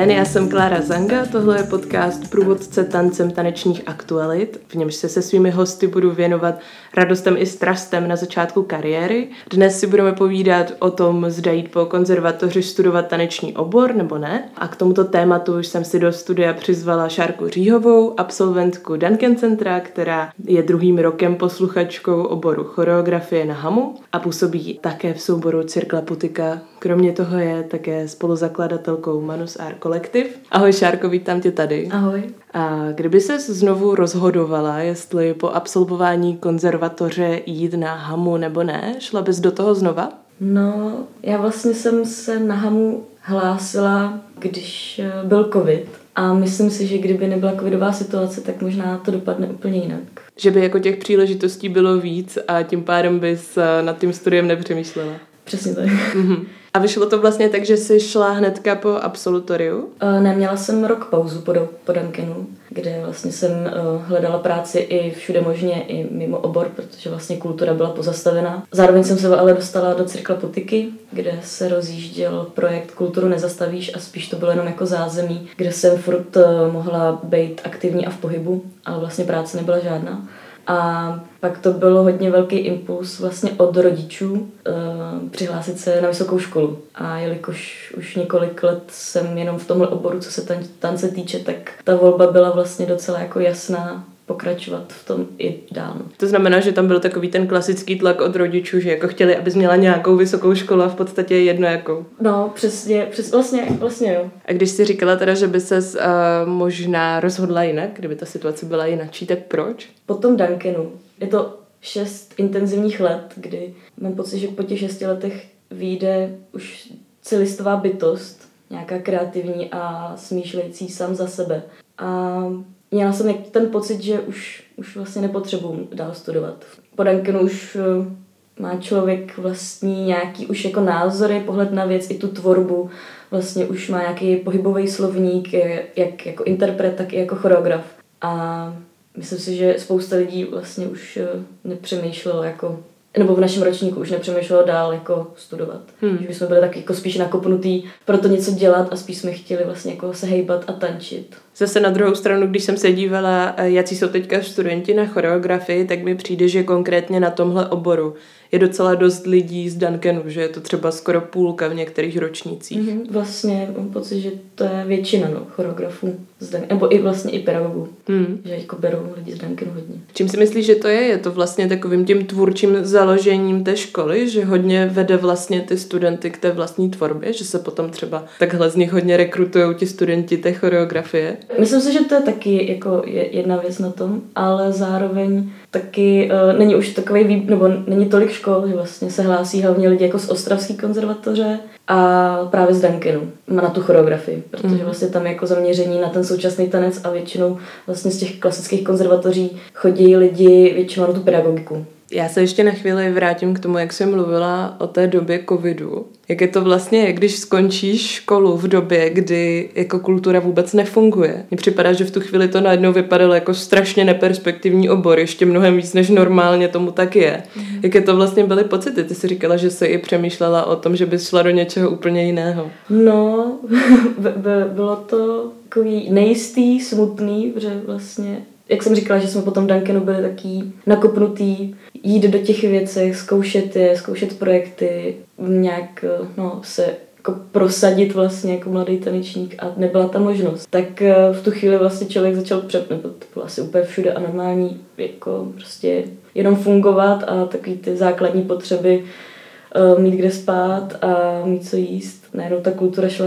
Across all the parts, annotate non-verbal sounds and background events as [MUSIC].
den, já jsem Klára Zanga, tohle je podcast Průvodce tancem tanečních aktualit, v němž se se svými hosty budu věnovat radostem i strastem na začátku kariéry. Dnes si budeme povídat o tom, zda jít po konzervatoři studovat taneční obor nebo ne. A k tomuto tématu už jsem si do studia přizvala Šárku Říhovou, absolventku Duncan Centra, která je druhým rokem posluchačkou oboru choreografie na HAMu a působí také v souboru Cirkla Putika. Kromě toho je také spoluzakladatelkou Manus Art Collective. Ahoj Šárko, vítám tě tady. Ahoj. A kdyby se znovu rozhodovala, jestli po absolvování konzervatoře jít na Hamu nebo ne, šla bys do toho znova? No, já vlastně jsem se na Hamu hlásila, když eh, byl covid. A myslím si, že kdyby nebyla covidová situace, tak možná to dopadne úplně jinak. Že by jako těch příležitostí bylo víc a tím pádem bys eh, nad tím studiem nepřemýšlela. Přesně tak. Mm-hmm. A vyšlo to vlastně tak, že jsi šla hnedka po absolutoriu? Uh, neměla jsem rok pauzu po, po Duncanu, kde vlastně jsem uh, hledala práci i všude možně, i mimo obor, protože vlastně kultura byla pozastavena. Zároveň jsem se ale dostala do Cirkla Potiky, kde se rozjížděl projekt Kulturu nezastavíš a spíš to bylo jenom jako zázemí, kde jsem furt uh, mohla být aktivní a v pohybu, ale vlastně práce nebyla žádná. A pak to bylo hodně velký impuls vlastně od rodičů uh, přihlásit se na vysokou školu. A jelikož už několik let jsem jenom v tomhle oboru, co se tan- tance týče, tak ta volba byla vlastně docela jako jasná pokračovat v tom i dál. To znamená, že tam byl takový ten klasický tlak od rodičů, že jako chtěli, abys měla nějakou vysokou školu a v podstatě jedno jako. No, přesně, přes, vlastně, vlastně jo. A když jsi říkala teda, že by se uh, možná rozhodla jinak, kdyby ta situace byla jinak, tak proč? Po tom Duncanu. Je to šest intenzivních let, kdy mám pocit, že po těch šesti letech vyjde už celistová bytost, nějaká kreativní a smýšlející sám za sebe. A měla jsem ten pocit, že už, už vlastně nepotřebuji dál studovat. Po Duncanu už eh, má člověk vlastní nějaký už jako názory, pohled na věc, i tu tvorbu. Vlastně už má nějaký pohybový slovník, jak jako interpret, tak i jako choreograf. A myslím si, že spousta lidí vlastně už eh, nepřemýšlelo jako nebo v našem ročníku už nepřemýšlelo dál jako studovat. Hmm. Že jsme byli tak jako spíš nakopnutý pro to něco dělat a spíš jsme chtěli vlastně jako se hejbat a tančit. Zase na druhou stranu, když jsem se dívala, eh, jaký jsou teďka studenti na choreografii, tak mi přijde, že konkrétně na tomhle oboru je docela dost lidí z Duncanu, že je to třeba skoro půlka v některých ročnících. Mm-hmm. Vlastně mám pocit, že to je většina no, choreografů z Duncanu, nebo i vlastně i pedagogů, mm. že jako berou lidi z Duncanu hodně. Čím si myslíš, že to je? Je to vlastně takovým tím tvůrčím založením té školy, že hodně vede vlastně ty studenty k té vlastní tvorbě, že se potom třeba takhle z nich hodně rekrutují ti studenti té choreografie? Myslím si, že to je taky jako jedna věc na tom, ale zároveň taky uh, není už takový, vý, nebo není tolik škol, že vlastně se hlásí hlavně lidi jako z Ostravské konzervatoře a právě z Duncanu na tu choreografii, protože mhm. vlastně tam jako zaměření na ten současný tanec a většinou vlastně z těch klasických konzervatoří chodí lidi většinou na tu pedagogiku. Já se ještě na chvíli vrátím k tomu, jak jsem mluvila o té době covidu. Jak je to vlastně, když skončíš školu v době, kdy jako kultura vůbec nefunguje. Mně připadá, že v tu chvíli to najednou vypadalo jako strašně neperspektivní obor, ještě mnohem víc, než normálně tomu tak je. Mm. Jaké to vlastně byly pocity? Ty jsi říkala, že se i přemýšlela o tom, že bys šla do něčeho úplně jiného. No, [LAUGHS] bylo to takový nejistý, smutný, protože vlastně jak jsem říkala, že jsme potom Duncanu byli taký nakopnutý, jít do těch věcí, zkoušet je, zkoušet projekty, nějak no, se jako prosadit vlastně jako mladý tanečník a nebyla ta možnost. Tak eh, v tu chvíli vlastně člověk začal přep, nebo to bylo asi úplně všude a normální, jako prostě jenom fungovat a takový ty základní potřeby uh, mít kde spát a mít co jíst. Najednou ta kultura šla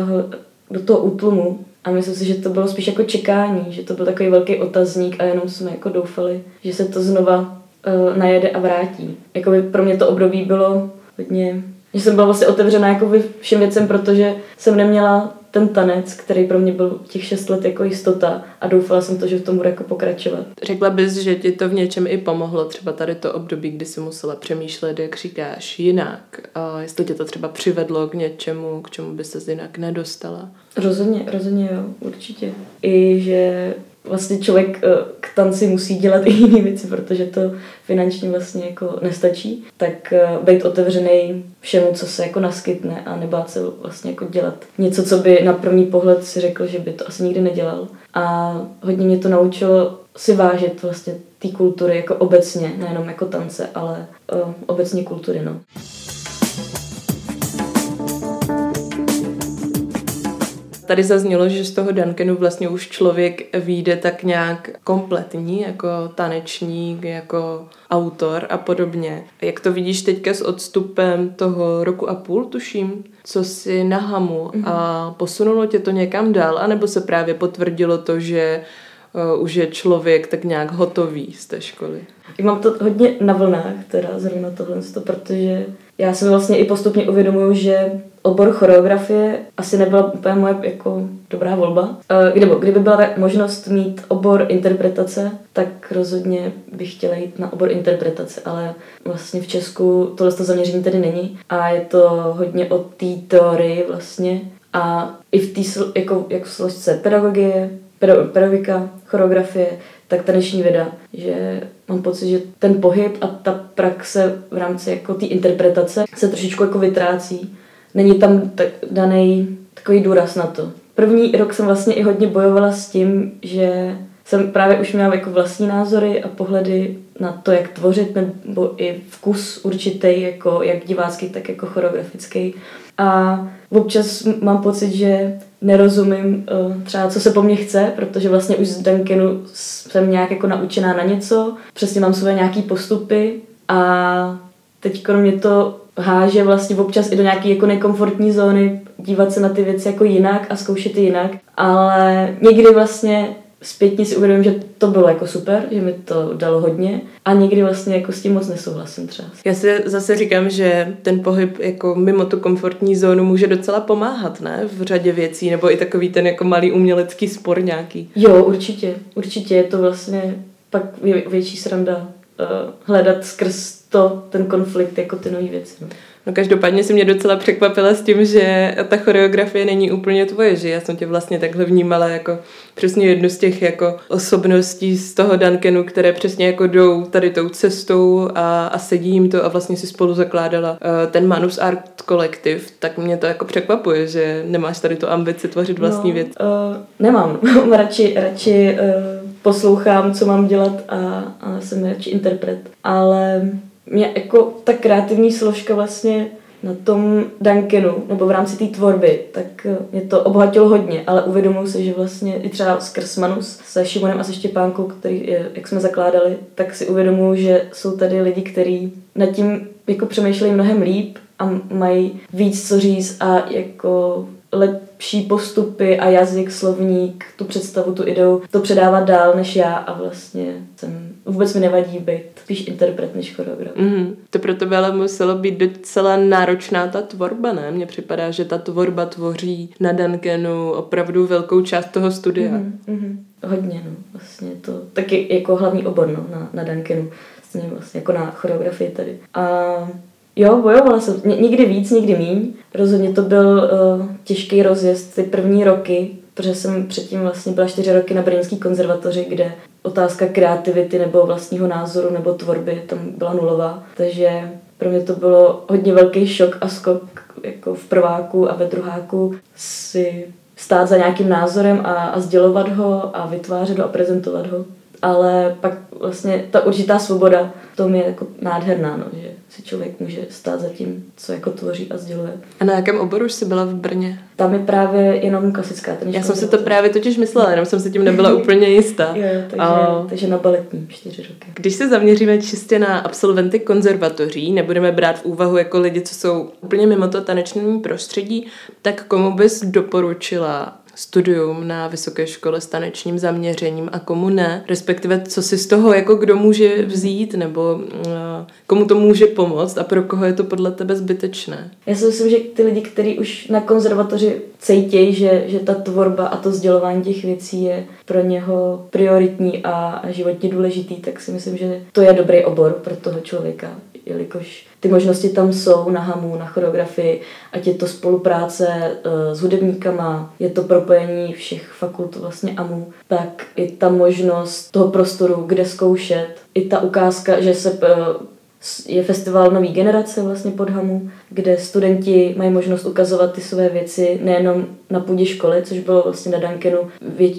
do toho útlumu a myslím si, že to bylo spíš jako čekání, že to byl takový velký otazník a jenom jsme jako doufali, že se to znova uh, najede a vrátí. Jako pro mě to období bylo hodně, že jsem byla vlastně otevřená jako všem věcem, protože jsem neměla ten tanec, který pro mě byl těch šest let jako jistota a doufala jsem to, že v tom bude jako pokračovat. Řekla bys, že ti to v něčem i pomohlo, třeba tady to období, kdy jsi musela přemýšlet, jak říkáš, jinak. A jestli tě to třeba přivedlo k něčemu, k čemu by se jinak nedostala? Rozhodně, rozhodně jo, určitě. I že vlastně člověk eh, k tanci musí dělat i [LAUGHS] jiné věci, protože to finančně vlastně jako nestačí, tak eh, být otevřený všemu, co se jako naskytne a nebát se vlastně jako dělat něco, co by na první pohled si řekl, že by to asi nikdy nedělal. A hodně mě to naučilo si vážit vlastně té kultury jako obecně, nejenom jako tance, ale uh, obecně kultury, no. Tady zaznělo, že z toho Duncanu vlastně už člověk vyjde tak nějak kompletní, jako tanečník, jako autor a podobně. Jak to vidíš teďka s odstupem toho roku a půl, tuším, co si na hamu a mhm. posunulo tě to někam dál, anebo se právě potvrdilo to, že uh, už je člověk tak nějak hotový z té školy? Mám to hodně na vlnách, teda zrovna tohle, protože já si vlastně i postupně uvědomuju, že obor choreografie asi nebyla úplně moje jako dobrá volba. Eh, nebo kdyby byla možnost mít obor interpretace, tak rozhodně bych chtěla jít na obor interpretace, ale vlastně v Česku tohle zaměření tedy není a je to hodně o té teorii vlastně a i v té jako, jako složce pedagogie, pedagogika, choreografie, tak taneční věda, že mám pocit, že ten pohyb a ta praxe v rámci jako té interpretace se trošičku jako vytrácí. Není tam tak daný takový důraz na to. První rok jsem vlastně i hodně bojovala s tím, že jsem právě už měla jako vlastní názory a pohledy na to, jak tvořit, nebo i vkus určitý, jako jak divácký, tak jako choreografický. A občas mám pocit, že nerozumím uh, třeba, co se po mně chce, protože vlastně už z Duncanu jsem nějak jako naučená na něco, přesně mám své nějaký postupy a teď mě to háže vlastně občas i do nějaké jako nekomfortní zóny, dívat se na ty věci jako jinak a zkoušet jinak, ale někdy vlastně zpětně si uvědomím, že to bylo jako super, že mi to dalo hodně a někdy vlastně jako s tím moc nesouhlasím třeba. Já si zase říkám, že ten pohyb jako mimo tu komfortní zónu může docela pomáhat, ne? V řadě věcí, nebo i takový ten jako malý umělecký spor nějaký. Jo, určitě. Určitě je to vlastně pak větší sranda uh, hledat skrz to, ten konflikt, jako ty nové věci. No. No každopádně si mě docela překvapila s tím, že ta choreografie není úplně tvoje, že já jsem tě vlastně takhle vnímala jako přesně jednu z těch jako osobností z toho Duncanu, které přesně jako jdou tady tou cestou a, a sedí jim to a vlastně si spolu zakládala uh, ten Manus Art kolektiv, tak mě to jako překvapuje, že nemáš tady tu ambici tvořit vlastní no, věc. Uh, nemám, [LAUGHS] radši, radši uh, poslouchám, co mám dělat a, a jsem radši interpret, ale mě jako ta kreativní složka vlastně na tom Duncanu, nebo v rámci té tvorby, tak eh, mě to obohatilo hodně, ale uvědomuji si, že vlastně i třeba skrz Manus se Šimonem a se Štěpánkou, který, jak jsme zakládali, tak si uvědomuji, že jsou tady lidi, kteří nad tím jako přemýšlejí mnohem líp a mají víc co říct a jako lepší postupy a jazyk, slovník, tu představu, tu ideu, to předávat dál než já a vlastně jsem, vůbec mi nevadí být spíš interpret než choreograf. Mm, to pro tebe ale muselo být docela náročná ta tvorba, ne? Mně připadá, že ta tvorba tvoří na Duncanu opravdu velkou část toho studia. Mm, mm, hodně, no. Vlastně to taky jako hlavní obor, no, na, na Duncanu. Vlastně, vlastně jako na choreografii tady. A Jo, bojovala jsem. Ně, někdy víc, někdy míň. Rozhodně to byl uh, těžký rozjezd ty první roky, protože jsem předtím vlastně byla čtyři roky na Brněnské konzervatoři, kde otázka kreativity nebo vlastního názoru nebo tvorby tam byla nulová. Takže pro mě to bylo hodně velký šok a skok jako v prváku a ve druháku si stát za nějakým názorem a, a sdělovat ho a vytvářet ho a prezentovat ho. Ale pak vlastně ta určitá svoboda v tom je jako nádherná, no, že si člověk může stát za tím, co jako tvoří a sděluje. A na jakém oboru jsi byla v Brně? Tam je právě jenom klasická teniská. Já jsem si to právě totiž myslela, jenom jsem se tím nebyla [LAUGHS] úplně jistá. jo, takže, a... takže na baletní čtyři roky. Když se zaměříme čistě na absolventy konzervatoří, nebudeme brát v úvahu jako lidi, co jsou úplně mimo to taneční prostředí, tak komu bys doporučila studium na vysoké škole s tanečním zaměřením a komu ne, respektive co si z toho jako kdo může vzít nebo uh, komu to může pomoct a pro koho je to podle tebe zbytečné. Já si myslím, že ty lidi, kteří už na konzervatoři cítějí, že, že ta tvorba a to sdělování těch věcí je pro něho prioritní a životně důležitý, tak si myslím, že to je dobrý obor pro toho člověka, jelikož ty možnosti tam jsou na hamu, na choreografii, ať je to spolupráce uh, s hudebníkama, je to propojení všech fakult vlastně AMU, tak i ta možnost toho prostoru, kde zkoušet, i ta ukázka, že se uh, je festival Nový generace vlastně pod Hamu, kde studenti mají možnost ukazovat ty své věci nejenom na půdě školy, což bylo vlastně na Duncanu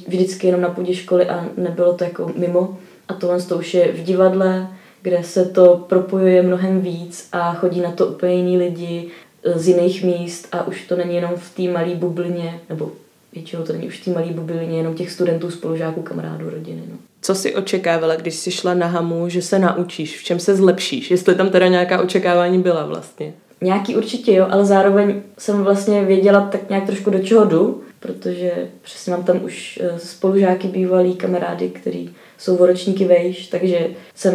vždycky jenom na půdě školy a nebylo to jako mimo. A tohle to už je v divadle, kde se to propojuje mnohem víc a chodí na to úplně jiní lidi e, z jiných míst a už to není jenom v té malé bublině, nebo většinou to není už v té malé bublině jenom těch studentů, spolužáků, kamarádů, rodiny. No. Co jsi očekávala, když jsi šla na Hamu, že se naučíš, v čem se zlepšíš? Jestli tam teda nějaká očekávání byla vlastně? Nějaký určitě jo, ale zároveň jsem vlastně věděla tak nějak trošku do čeho jdu, protože přesně mám tam už e, spolužáky bývalí kamarády, který jsou o ročníky vejš, takže jsem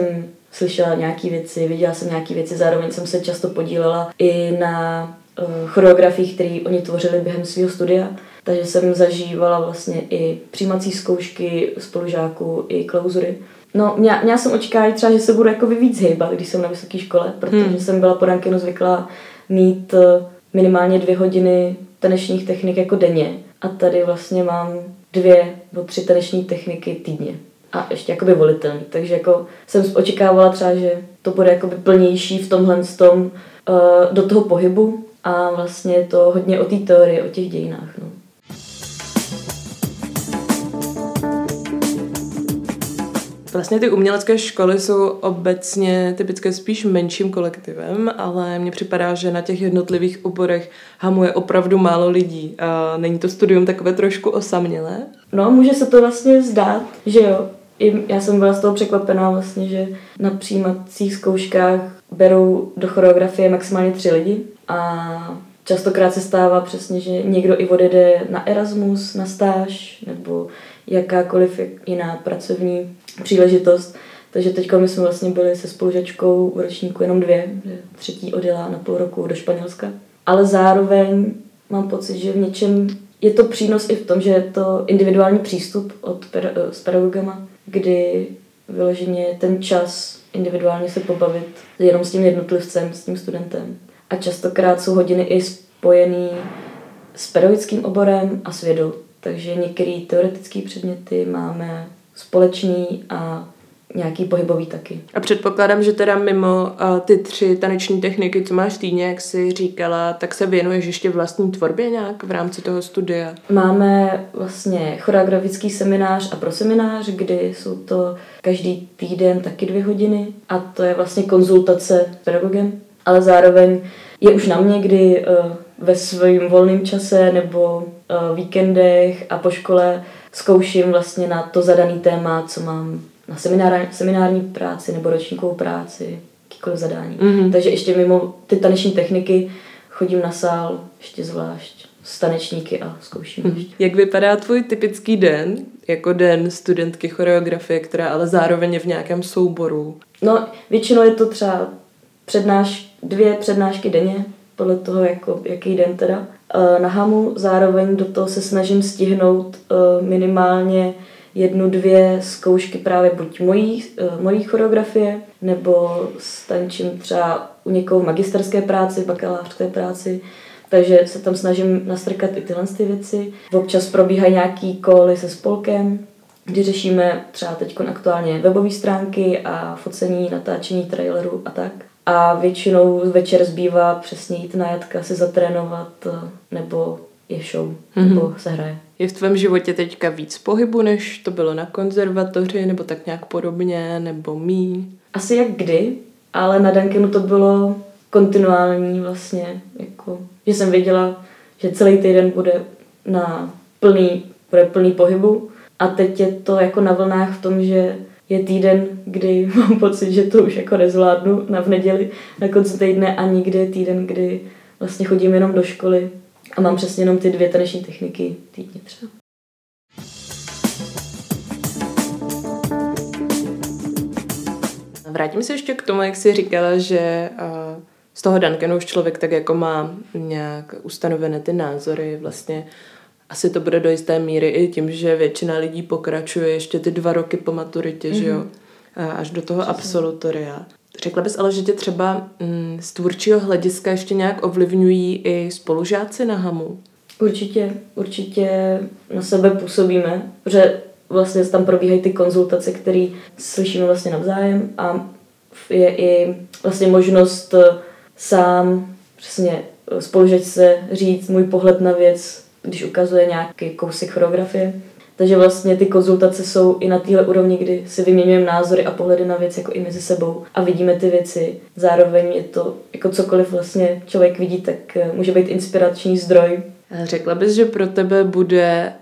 slyšela nějaké věci, viděla jsem nějaké věci, zároveň jsem se často podílela i na uh, choreografiích, které oni tvořili během svého studia, takže jsem zažívala vlastně i přijímací zkoušky spolužáků, i klauzury. No, měla, měla jsem očekávání třeba, že se budu jako víc hejbat, když jsem na vysoké škole, protože hmm. jsem byla po Rankinu zvyklá mít uh, minimálně dvě hodiny tanečních technik jako denně. A tady vlastně mám dvě nebo tři taneční techniky týdně a ještě jakoby volitelný. Takže jako jsem očekávala třeba, že to bude jakoby plnější v tomhle tom, uh, do toho pohybu a vlastně je to hodně o té teorii, o těch dějinách. No. Vlastně ty umělecké školy jsou obecně typické spíš menším kolektivem, ale mně připadá, že na těch jednotlivých oborech hamuje opravdu málo lidí. A není to studium takové trošku osamělé? No, může se to vlastně zdát, že jo, i já jsem byla z toho překvapená vlastně, že na přijímacích zkouškách berou do choreografie maximálně tři lidi a častokrát se stává přesně, že někdo i odjede na Erasmus, na stáž nebo jakákoliv jiná pracovní příležitost. Takže teď my jsme vlastně byli se spolužačkou v ročníku jenom dvě, že třetí odjela na půl roku do Španělska. Ale zároveň mám pocit, že v něčem je to přínos i v tom, že je to individuální přístup od per, s pedagogama, kdy vyloženě ten čas individuálně se pobavit jenom s tím jednotlivcem, s tím studentem. A častokrát jsou hodiny i spojený s pedagogickým oborem a s vědou. Takže některé teoretické předměty máme společný a nějaký pohybový taky. A předpokládám, že teda mimo uh, ty tři taneční techniky, co máš týdně, jak jsi říkala, tak se věnuješ ještě vlastní tvorbě nějak v rámci toho studia? Máme vlastně choreografický seminář a pro seminář, kdy jsou to každý týden taky dvě hodiny a to je vlastně konzultace s pedagogem, ale zároveň je už na mě, kdy uh, ve svém volném čase nebo uh, víkendech a po škole zkouším vlastně na to zadaný téma, co mám na seminár, seminární práci nebo ročníkovou práci, jakýkoliv zadání. Mm-hmm. Takže ještě mimo ty taneční techniky chodím na sál ještě zvlášť s tanečníky a zkouším mm-hmm. ještě. Jak vypadá tvůj typický den, jako den studentky choreografie, která ale zároveň je v nějakém souboru? No, většinou je to třeba přednáš, dvě přednášky denně, podle toho, jako, jaký den teda. Eh, na hamu zároveň do toho se snažím stihnout eh, minimálně jednu, dvě zkoušky právě buď mojí, uh, mojí choreografie, nebo stančím třeba u někoho v magisterské práci, v bakalářské práci, takže se tam snažím nastrkat i tyhle ty věci. Občas probíhají nějaký koly se spolkem, kdy řešíme třeba teď aktuálně webové stránky a focení, natáčení trailerů a tak. A většinou večer zbývá přesně jít na jatka, se zatrénovat eh, nebo je show, mm-hmm. nebo se hraje. Je v tvém životě teďka víc pohybu, než to bylo na konzervatoři, nebo tak nějak podobně, nebo mí? Asi jak kdy, ale na Duncanu to bylo kontinuální vlastně, jako, že jsem věděla, že celý týden bude na plný, bude plný pohybu a teď je to jako na vlnách v tom, že je týden, kdy [LAUGHS] mám pocit, že to už jako nezvládnu na v neděli na konci týdne a nikdy je týden, kdy vlastně chodím jenom do školy a mám přesně jenom ty dvě taneční techniky týdně třeba. Vrátím se ještě k tomu, jak jsi říkala, že z toho Duncanu už člověk tak jako má nějak ustanovené ty názory, vlastně asi to bude do jisté míry i tím, že většina lidí pokračuje ještě ty dva roky po maturitě, mm-hmm. že jo, mhm. až do toho Přesně. absolutoria. Řekla bys ale, že tě třeba mm, z tvůrčího hlediska ještě nějak ovlivňují i spolužáci na HAMu? Určitě, určitě na sebe působíme, protože vlastně tam probíhají ty konzultace, které slyšíme vlastně navzájem a je i vlastně možnost eh, sám přesně eh, spolužet se říct můj pohled na věc, když ukazuje nějaký kousek choreografie. Takže vlastně ty konzultace jsou i na téhle úrovni, kdy si vyměňujeme názory a pohledy na věc jako i mezi sebou a vidíme ty věci. Zároveň je to jako cokoliv vlastně člověk vidí, tak eh, může být inspirační zdroj Řekla bys, že pro tebe bude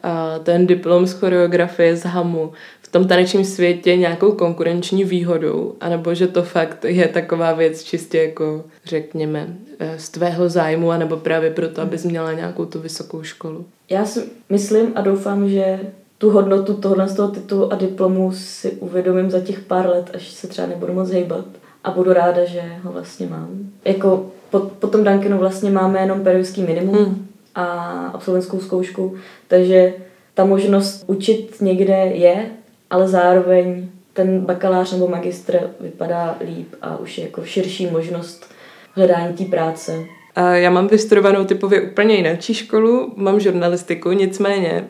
ten diplom z choreografie z HAMu v tom tanečním světě nějakou konkurenční výhodou, anebo že to fakt je taková věc čistě jako, řekněme, e, z tvého zájmu, anebo právě proto, abys měla nějakou tu vysokou školu? Já si myslím a doufám, že tu hodnotu tohohle z toho titulu a diplomu si uvědomím za těch pár let, až se třeba nebudu moc hejbat. A budu ráda, že ho vlastně mám. Jako po, po tom Duncanu vlastně máme jenom periodický minimum, hmm a absolventskou zkoušku, takže ta možnost učit někde je, ale zároveň ten bakalář nebo magistr vypadá líp a už je jako širší možnost hledání té práce. Já mám vystudovanou typově úplně jinou školu, mám žurnalistiku, nicméně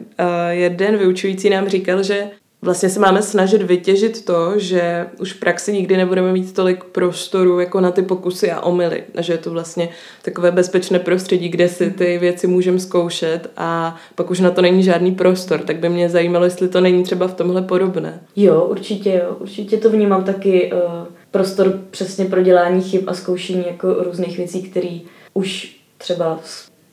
jeden vyučující nám říkal, že vlastně se máme snažit vytěžit to, že už v praxi nikdy nebudeme mít tolik prostoru jako na ty pokusy a omily. A že je to vlastně takové bezpečné prostředí, kde si ty věci můžeme zkoušet a pak už na to není žádný prostor. Tak by mě zajímalo, jestli to není třeba v tomhle podobné. Jo, určitě jo. Určitě to vnímám taky uh, prostor přesně pro dělání chyb a zkoušení jako různých věcí, které už třeba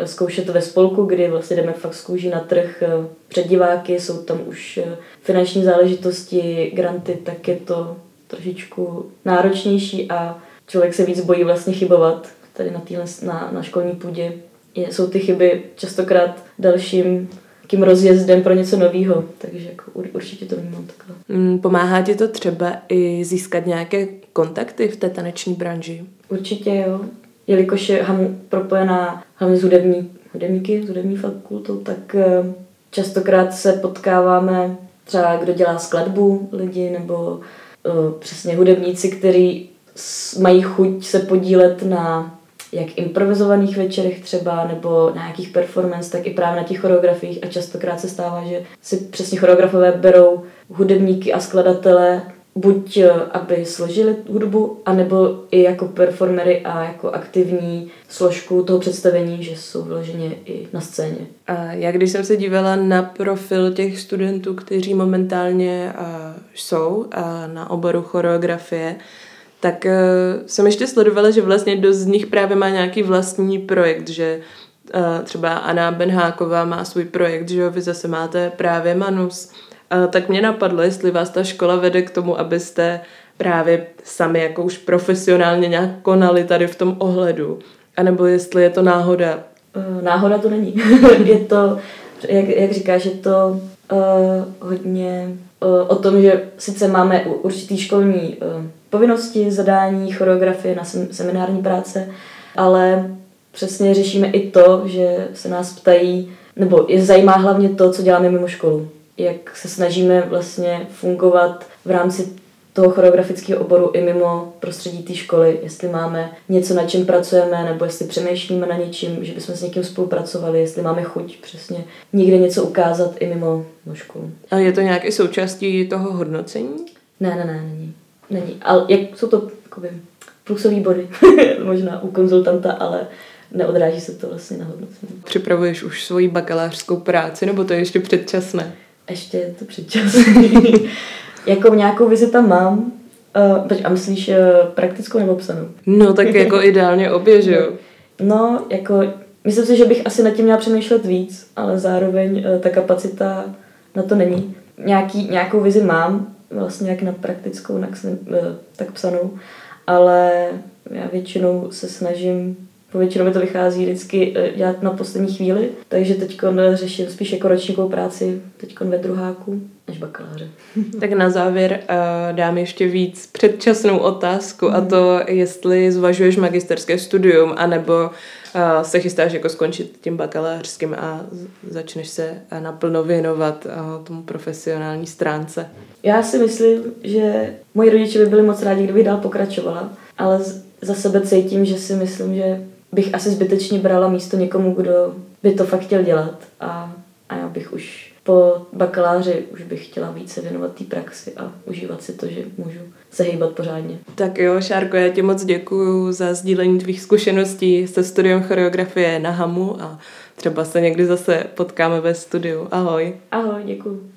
zkoušet ve spolku, kdy vlastně jdeme fakt z kůží na trh eh, před diváky, jsou tam už eh, finanční záležitosti, granty, tak je to trošičku náročnější a člověk se víc bojí vlastně chybovat tady na, týhle, na, na školní půdě. Je, jsou ty chyby častokrát dalším takým rozjezdem pro něco nového, takže jako určitě to vnímám takhle. Mm, pomáhá ti to třeba i získat nějaké kontakty v té taneční branži? Určitě jo jelikož je ham propojená hlavně s hudební, hudebníky, s hudební fakultou, tak eh, častokrát se potkáváme třeba kdo dělá skladbu lidi nebo uh, přesně hudebníci, kteří mají chuť se podílet na jak improvizovaných večerech třeba, nebo na nějakých performance, tak i právě na těch choreografiích. A častokrát se stává, že si přesně choreografové berou hudebníky a skladatele buď eh, aby složili hudbu, anebo i jako performery a jako aktivní složku toho představení, že jsou vyloženě i na scéně. A já když jsem se dívala na profil těch studentů, kteří momentálně uh, jsou na oboru choreografie, tak uh, jsem ještě sledovala, že vlastně dost z nich právě má nějaký vlastní projekt, že třeba Anna Benháková má svůj projekt, že jo, vy zase máte právě Manus, tak mě napadlo, jestli vás ta škola vede k tomu, abyste právě sami jako už profesionálně nějak konali tady v tom ohledu, anebo jestli je to náhoda. Eh, náhoda to není. [LAUGHS] je to, jak, jak říkáš, je to uh, hodně uh, o tom, že sice máme určitý školní uh, povinnosti, zadání, choreografie na sem, seminární práce, ale přesně řešíme i to, že se nás ptají, nebo je zajímá hlavně to, co děláme mimo školu jak se snažíme vlastně fungovat v rámci toho choreografického oboru i mimo prostředí té školy, jestli máme něco, na čem pracujeme, nebo jestli přemýšlíme na něčím, že bychom s někým spolupracovali, jestli máme chuť přesně někde něco ukázat i mimo no školu. A je to nějak i součástí toho hodnocení? Ne, ne, ne, není. Není. Ale jak jsou to jakoby, plusové body, [LAUGHS] možná u konzultanta, ale neodráží se to vlastně na hodnocení. Připravuješ už svoji bakalářskou práci, nebo to je ještě předčasné? Ještě je to předčas. [LAUGHS] jako nějakou vizi tam mám. Uh, a myslíš uh, praktickou nebo psanou? No tak jako [LAUGHS] ideálně obě, že jo? No, jako myslím si, že bych asi nad tím měla přemýšlet víc, ale zároveň uh, ta kapacita na to není. Nějaký, nějakou vizi mám, vlastně jak na praktickou, tak, uh, tak psanou, ale já většinou se snažím Většinou mi to vychází vždycky eh, dělat na poslední chvíli, takže teď řeším spíš jako ročníkovou práci, teď ve druháku. až bakaláře. [LAUGHS] tak na závěr uh, dám ještě víc předčasnou otázku mm. a to, jestli zvažuješ magisterské studium, anebo uh, se chystáš jako skončit tím bakalářským a začneš se naplno věnovat uh, tomu profesionální stránce. Já si myslím, že moji rodiče by byli moc rádi, kdybych dál pokračovala, ale za sebe cítím, že si myslím, že bych asi zbytečně brala místo někomu, kdo by to fakt chtěl dělat a, a já bych už po bakaláři už bych chtěla více věnovat té praxi a užívat si to, že můžu se hýbat pořádně. Tak jo, Šárko, já ti moc děkuji za sdílení tvých zkušeností se studiem choreografie na HAMu a třeba se někdy zase potkáme ve studiu. Ahoj. Ahoj, děkuji.